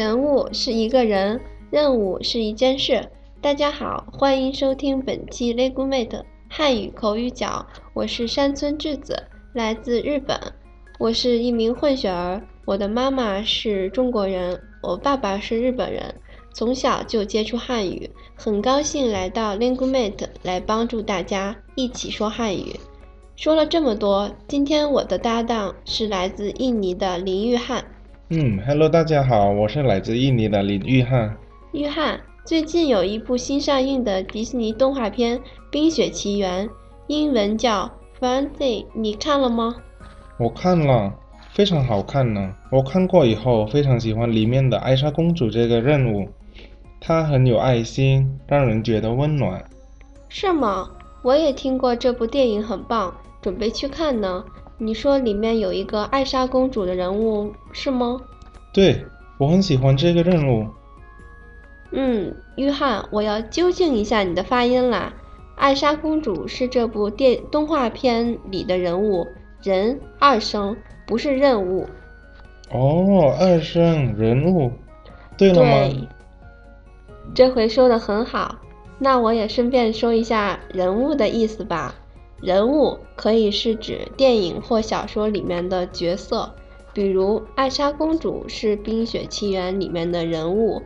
人物是一个人，任务是一件事。大家好，欢迎收听本期 LegoMate 汉语口语角，我是山村智子，来自日本。我是一名混血儿，我的妈妈是中国人，我爸爸是日本人。从小就接触汉语，很高兴来到 LegoMate 来帮助大家一起说汉语。说了这么多，今天我的搭档是来自印尼的林玉汉。嗯，Hello，大家好，我是来自印尼的林玉翰。玉翰，最近有一部新上映的迪士尼动画片《冰雪奇缘》，英文叫《Frozen》，你看了吗？我看了，非常好看呢。我看过以后，非常喜欢里面的艾莎公主这个任务，她很有爱心，让人觉得温暖。是吗？我也听过这部电影很棒。准备去看呢。你说里面有一个艾莎公主的人物是吗？对，我很喜欢这个任务。嗯，约翰，我要纠正一下你的发音啦。艾莎公主是这部电动画片里的人物，人二声，不是任务。哦，二声人物。对了吗？这回说的很好。那我也顺便说一下人物的意思吧。人物可以是指电影或小说里面的角色，比如艾莎公主是《冰雪奇缘》里面的人物。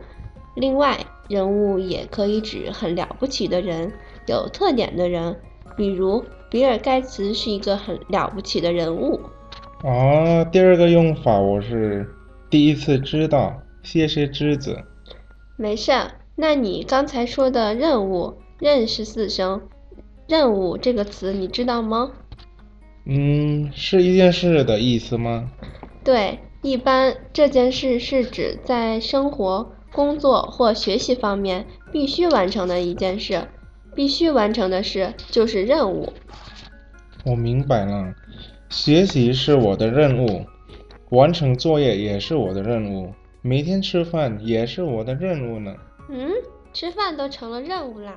另外，人物也可以指很了不起的人、有特点的人，比如比尔盖茨是一个很了不起的人物。啊，第二个用法我是第一次知道，谢谢栀子。没事，那你刚才说的任务，任是四声。任务这个词你知道吗？嗯，是一件事的意思吗？对，一般这件事是指在生活、工作或学习方面必须完成的一件事，必须完成的事就是任务。我明白了，学习是我的任务，完成作业也是我的任务，每天吃饭也是我的任务呢。嗯，吃饭都成了任务啦？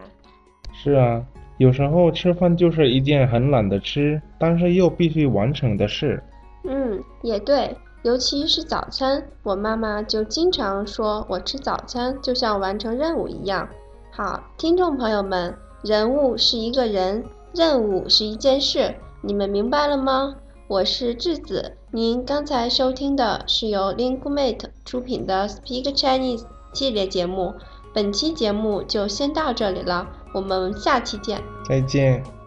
是啊。有时候吃饭就是一件很懒得吃，但是又必须完成的事。嗯，也对，尤其是早餐，我妈妈就经常说我吃早餐就像完成任务一样。好，听众朋友们，人物是一个人，任务是一件事，你们明白了吗？我是智子，您刚才收听的是由 Linguemate 出品的 Speak Chinese 系列节目。本期节目就先到这里了，我们下期见。再见。